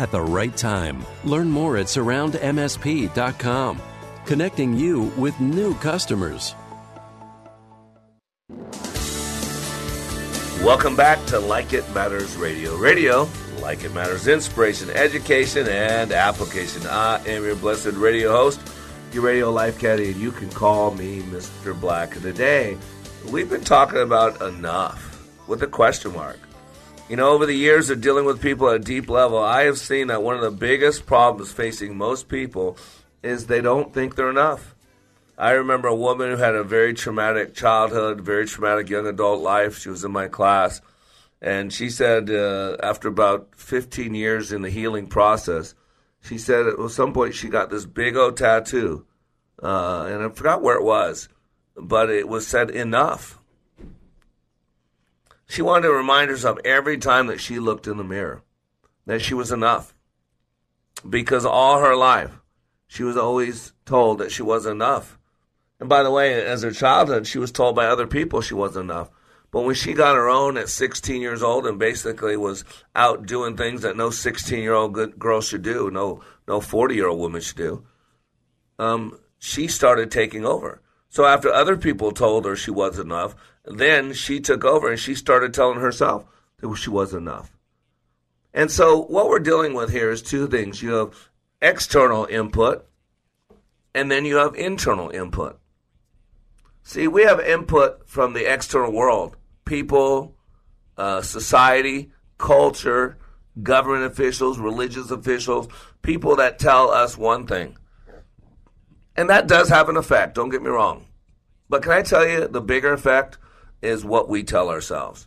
at the right time. Learn more at surroundmsp.com, connecting you with new customers. Welcome back to Like It Matters Radio. Radio, like it matters, inspiration, education, and application. I am your blessed radio host, your radio life caddy, and you can call me Mr. Black. Today, we've been talking about enough with a question mark. You know, over the years of dealing with people at a deep level, I have seen that one of the biggest problems facing most people is they don't think they're enough. I remember a woman who had a very traumatic childhood, very traumatic young adult life. She was in my class. And she said, uh, after about 15 years in the healing process, she said at some point she got this big old tattoo. Uh, and I forgot where it was, but it was said enough. She wanted to remind herself every time that she looked in the mirror that she was enough. Because all her life, she was always told that she wasn't enough. And by the way, as her childhood, she was told by other people she wasn't enough. But when she got her own at 16 years old and basically was out doing things that no 16 year old girl should do, no no 40 year old woman should do, um, she started taking over. So after other people told her she wasn't enough, then she took over and she started telling herself that she wasn't enough. And so what we're dealing with here is two things. You have external input and then you have internal input. See, we have input from the external world people, uh, society, culture, government officials, religious officials, people that tell us one thing. And that does have an effect, don't get me wrong. But can I tell you, the bigger effect is what we tell ourselves.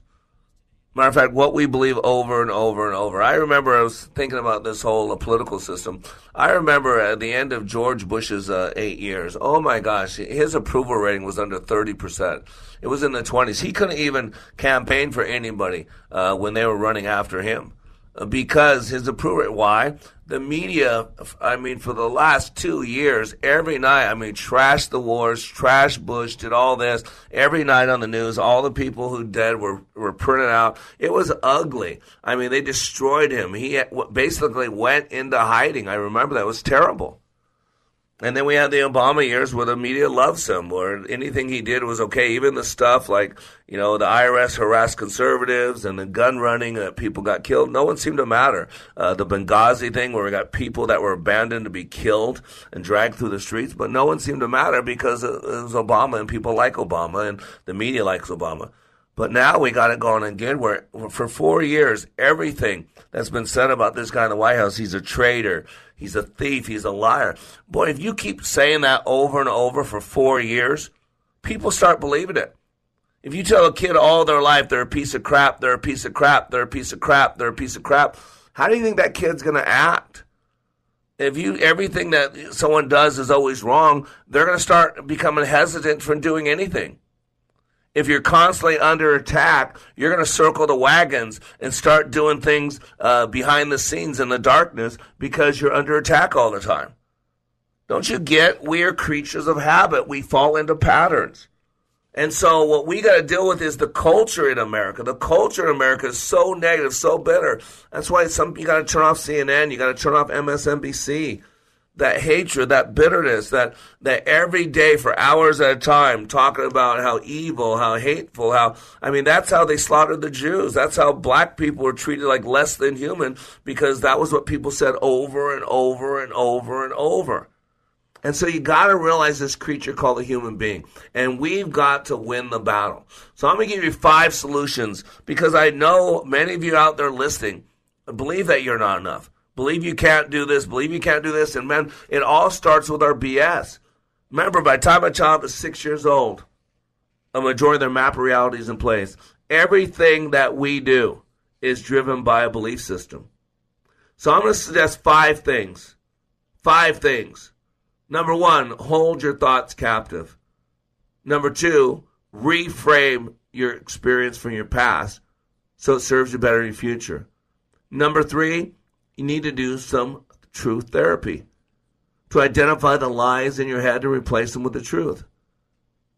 Matter of fact, what we believe over and over and over. I remember I was thinking about this whole political system. I remember at the end of George Bush's uh, eight years, oh my gosh, his approval rating was under 30%. It was in the 20s. He couldn't even campaign for anybody uh, when they were running after him because his approval. Why? the media, I mean, for the last two years, every night, I mean, trash the wars, trash Bush, did all this. Every night on the news, all the people who dead were, were printed out. It was ugly. I mean, they destroyed him. He basically went into hiding. I remember that. It was terrible. And then we had the Obama years where the media loves him, where anything he did was okay. Even the stuff like, you know, the IRS harassed conservatives and the gun running that people got killed, no one seemed to matter. Uh, the Benghazi thing where we got people that were abandoned to be killed and dragged through the streets, but no one seemed to matter because it was Obama and people like Obama and the media likes Obama. But now we got it going again where for four years, everything that's been said about this guy in the White House, he's a traitor. He's a thief. He's a liar. Boy, if you keep saying that over and over for four years, people start believing it. If you tell a kid all their life they're a piece of crap, they're a piece of crap, they're a piece of crap, they're a piece of crap, how do you think that kid's going to act? If you everything that someone does is always wrong, they're going to start becoming hesitant from doing anything if you're constantly under attack, you're going to circle the wagons and start doing things uh, behind the scenes in the darkness because you're under attack all the time. Don't you get? We are creatures of habit. We fall into patterns. And so what we got to deal with is the culture in America. The culture in America is so negative, so bitter. That's why some you got to turn off CNN, you got to turn off MSNBC that hatred, that bitterness, that, that every day for hours at a time talking about how evil, how hateful, how, I mean, that's how they slaughtered the Jews. That's how black people were treated like less than human because that was what people said over and over and over and over. And so you got to realize this creature called a human being. And we've got to win the battle. So I'm going to give you five solutions because I know many of you out there listening believe that you're not enough believe you can't do this, believe you can't do this. And man, it all starts with our BS. Remember, by the time a child is six years old, a majority of their map of reality is in place. Everything that we do is driven by a belief system. So I'm going to suggest five things. Five things. Number one, hold your thoughts captive. Number two, reframe your experience from your past so it serves you better in your future. Number three, you need to do some truth therapy to identify the lies in your head and replace them with the truth.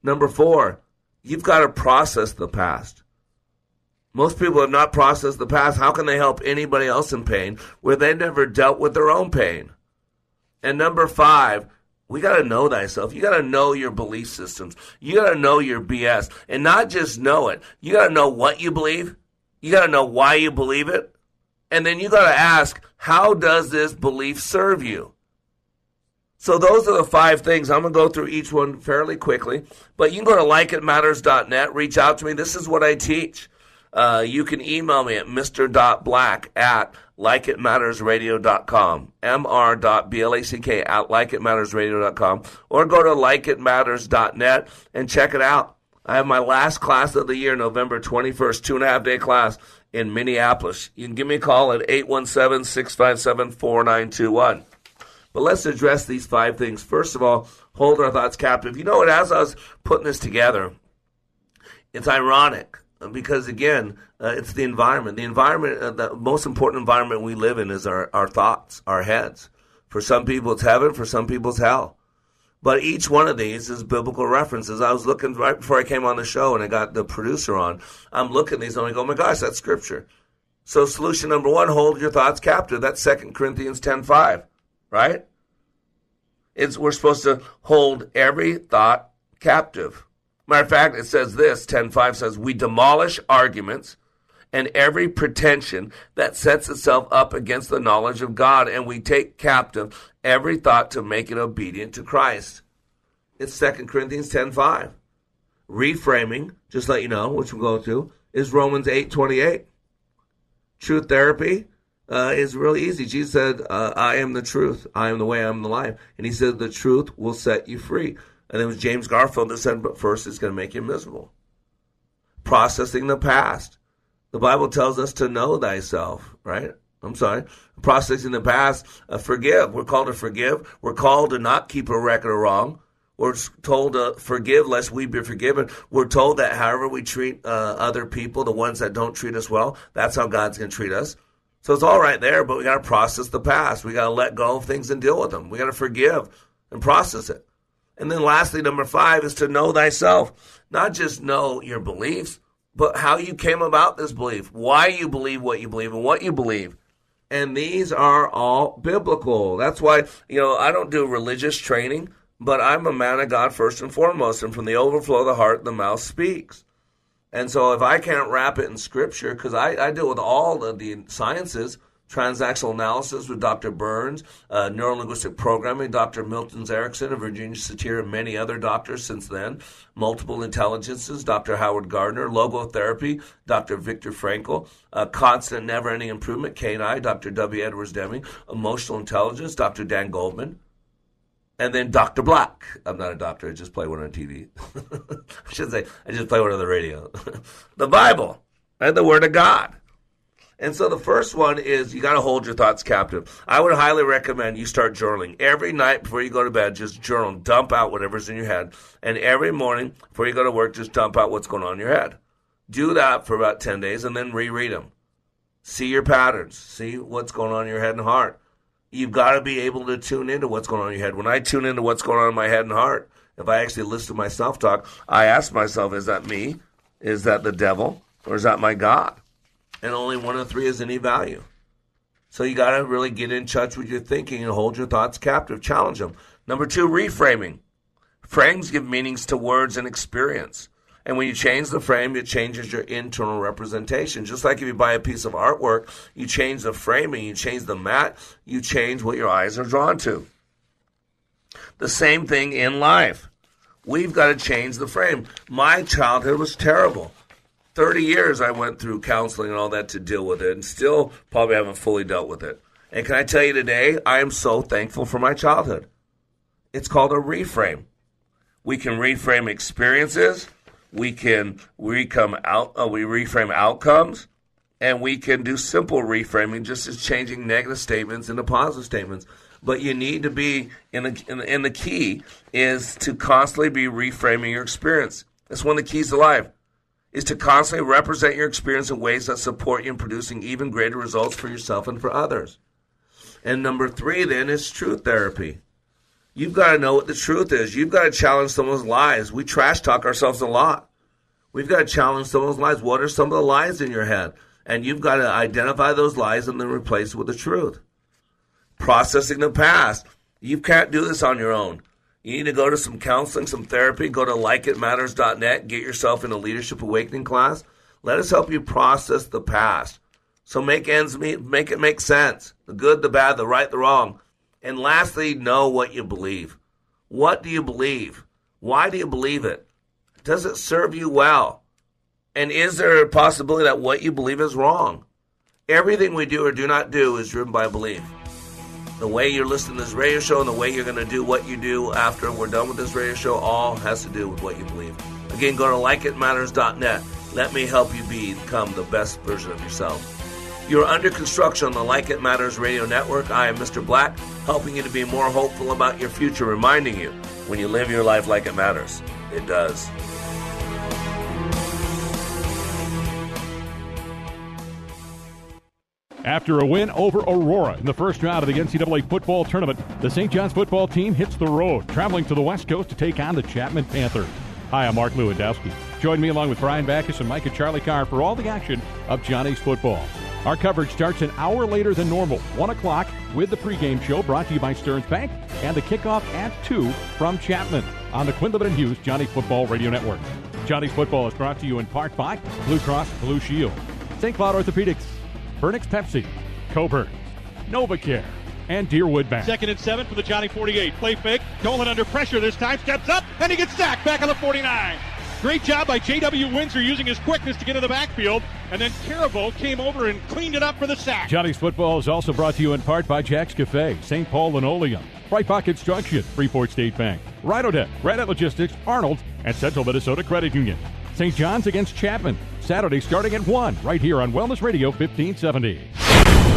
Number four, you've got to process the past. Most people have not processed the past. How can they help anybody else in pain where they never dealt with their own pain? And number five, we got to know thyself. You got to know your belief systems. You got to know your BS and not just know it. You got to know what you believe. You got to know why you believe it. And then you got to ask, how does this belief serve you? So those are the five things. I'm going to go through each one fairly quickly. But you can go to likeitmatters.net, reach out to me. This is what I teach. Uh, you can email me at mr.black at likeitmattersradio.com, mr.black at likeitmattersradio.com, or go to likeitmatters.net and check it out. I have my last class of the year, November 21st, two and a half day class in Minneapolis. You can give me a call at 817 657 4921. But let's address these five things. First of all, hold our thoughts captive. You know what? As I was putting this together, it's ironic because, again, uh, it's the environment. The environment, uh, the most important environment we live in is our, our thoughts, our heads. For some people, it's heaven. For some people, it's hell. But each one of these is biblical references. I was looking right before I came on the show and I got the producer on. I'm looking at these and I go, oh my gosh, that's scripture. So solution number one, hold your thoughts captive. That's 2 Corinthians 10.5, right? It's, we're supposed to hold every thought captive. Matter of fact, it says this, 10.5 says, we demolish arguments and every pretension that sets itself up against the knowledge of God, and we take captive every thought to make it obedient to Christ. It's 2 Corinthians 10.5. Reframing, just let you know, which we'll go to, is Romans 8.28. Truth therapy uh, is really easy. Jesus said, uh, I am the truth. I am the way, I am the life. And he said, the truth will set you free. And it was James Garfield that said, but first it's going to make you miserable. Processing the past. The Bible tells us to know thyself, right? I'm sorry. Processing the past, uh, forgive. We're called to forgive. We're called to not keep a record of wrong. We're told to forgive lest we be forgiven. We're told that however we treat uh, other people, the ones that don't treat us well, that's how God's going to treat us. So it's all right there, but we got to process the past. We got to let go of things and deal with them. We got to forgive and process it. And then lastly, number five is to know thyself. Not just know your beliefs, but how you came about this belief, why you believe what you believe and what you believe. And these are all biblical. That's why, you know, I don't do religious training, but I'm a man of God first and foremost. And from the overflow of the heart, the mouth speaks. And so if I can't wrap it in scripture, because I, I deal with all of the sciences, transactional analysis with Dr. Burns, uh, neurolinguistic programming, Dr. Milton Erickson and Virginia Satir, and many other doctors since then, multiple intelligences, Dr. Howard Gardner, logotherapy, Dr. Viktor Frankl, uh, constant never ending improvement, K&I, Dr. W. Edwards Deming, emotional intelligence, Dr. Dan Goleman. And then Dr. Black. I'm not a doctor. I just play one on TV. I should say, I just play one on the radio. the Bible, and the Word of God. And so the first one is you got to hold your thoughts captive. I would highly recommend you start journaling. Every night before you go to bed, just journal, dump out whatever's in your head. And every morning before you go to work, just dump out what's going on in your head. Do that for about 10 days and then reread them. See your patterns. See what's going on in your head and heart. You've got to be able to tune into what's going on in your head. When I tune into what's going on in my head and heart, if I actually listen to my self talk, I ask myself, is that me? Is that the devil? Or is that my God? And only one of three has any value. So you got to really get in touch with your thinking and hold your thoughts captive. Challenge them. Number two, reframing. Frames give meanings to words and experience. And when you change the frame, it changes your internal representation. Just like if you buy a piece of artwork, you change the framing, you change the mat, you change what your eyes are drawn to. The same thing in life. We've got to change the frame. My childhood was terrible. 30 years I went through counseling and all that to deal with it, and still probably haven't fully dealt with it. And can I tell you today, I am so thankful for my childhood. It's called a reframe. We can reframe experiences, we can recome out, uh, we reframe outcomes, and we can do simple reframing, just as changing negative statements into positive statements. But you need to be in the, in the, in the key is to constantly be reframing your experience. That's one of the keys to life is to constantly represent your experience in ways that support you in producing even greater results for yourself and for others. And number three, then, is truth therapy. You've got to know what the truth is. You've got to challenge someone's lies. We trash talk ourselves a lot. We've got to challenge someone's lies. What are some of the lies in your head? And you've got to identify those lies and then replace it with the truth. Processing the past. You can't do this on your own. You need to go to some counseling, some therapy. Go to likeitmatters.net. Get yourself in a leadership awakening class. Let us help you process the past. So make ends meet, make it make sense. The good, the bad, the right, the wrong. And lastly, know what you believe. What do you believe? Why do you believe it? Does it serve you well? And is there a possibility that what you believe is wrong? Everything we do or do not do is driven by belief the way you're listening to this radio show and the way you're going to do what you do after we're done with this radio show all has to do with what you believe. Again, go to likeitmatters.net. Let me help you become the best version of yourself. You're under construction on the Like It Matters radio network. I am Mr. Black, helping you to be more hopeful about your future, reminding you when you live your life like it matters, it does. After a win over Aurora in the first round of the NCAA football tournament, the St. John's football team hits the road, traveling to the West Coast to take on the Chapman Panthers. Hi, I'm Mark Lewandowski. Join me along with Brian Backus and and Charlie Carr for all the action of Johnny's football. Our coverage starts an hour later than normal, 1 o'clock, with the pregame show brought to you by Stearns Bank and the kickoff at 2 from Chapman on the Quinlivan and Hughes Johnny Football Radio Network. Johnny's Football is brought to you in part by Blue Cross Blue Shield, St. Cloud Orthopedics, Bernick's Pepsi, Coburn, NovaCare, and Deerwood Bank. Second and seven for the Johnny 48. Play fake. Dolan under pressure this time. Steps up, and he gets sacked back on the 49. Great job by J.W. Windsor using his quickness to get in the backfield. And then Carabo came over and cleaned it up for the sack. Johnny's Football is also brought to you in part by Jack's Cafe, St. Paul Linoleum, Brightbox Construction, Freeport State Bank, Rhinodeck, Granite Logistics, Arnold, and Central Minnesota Credit Union. St. John's against Chapman, Saturday starting at 1, right here on Wellness Radio 1570.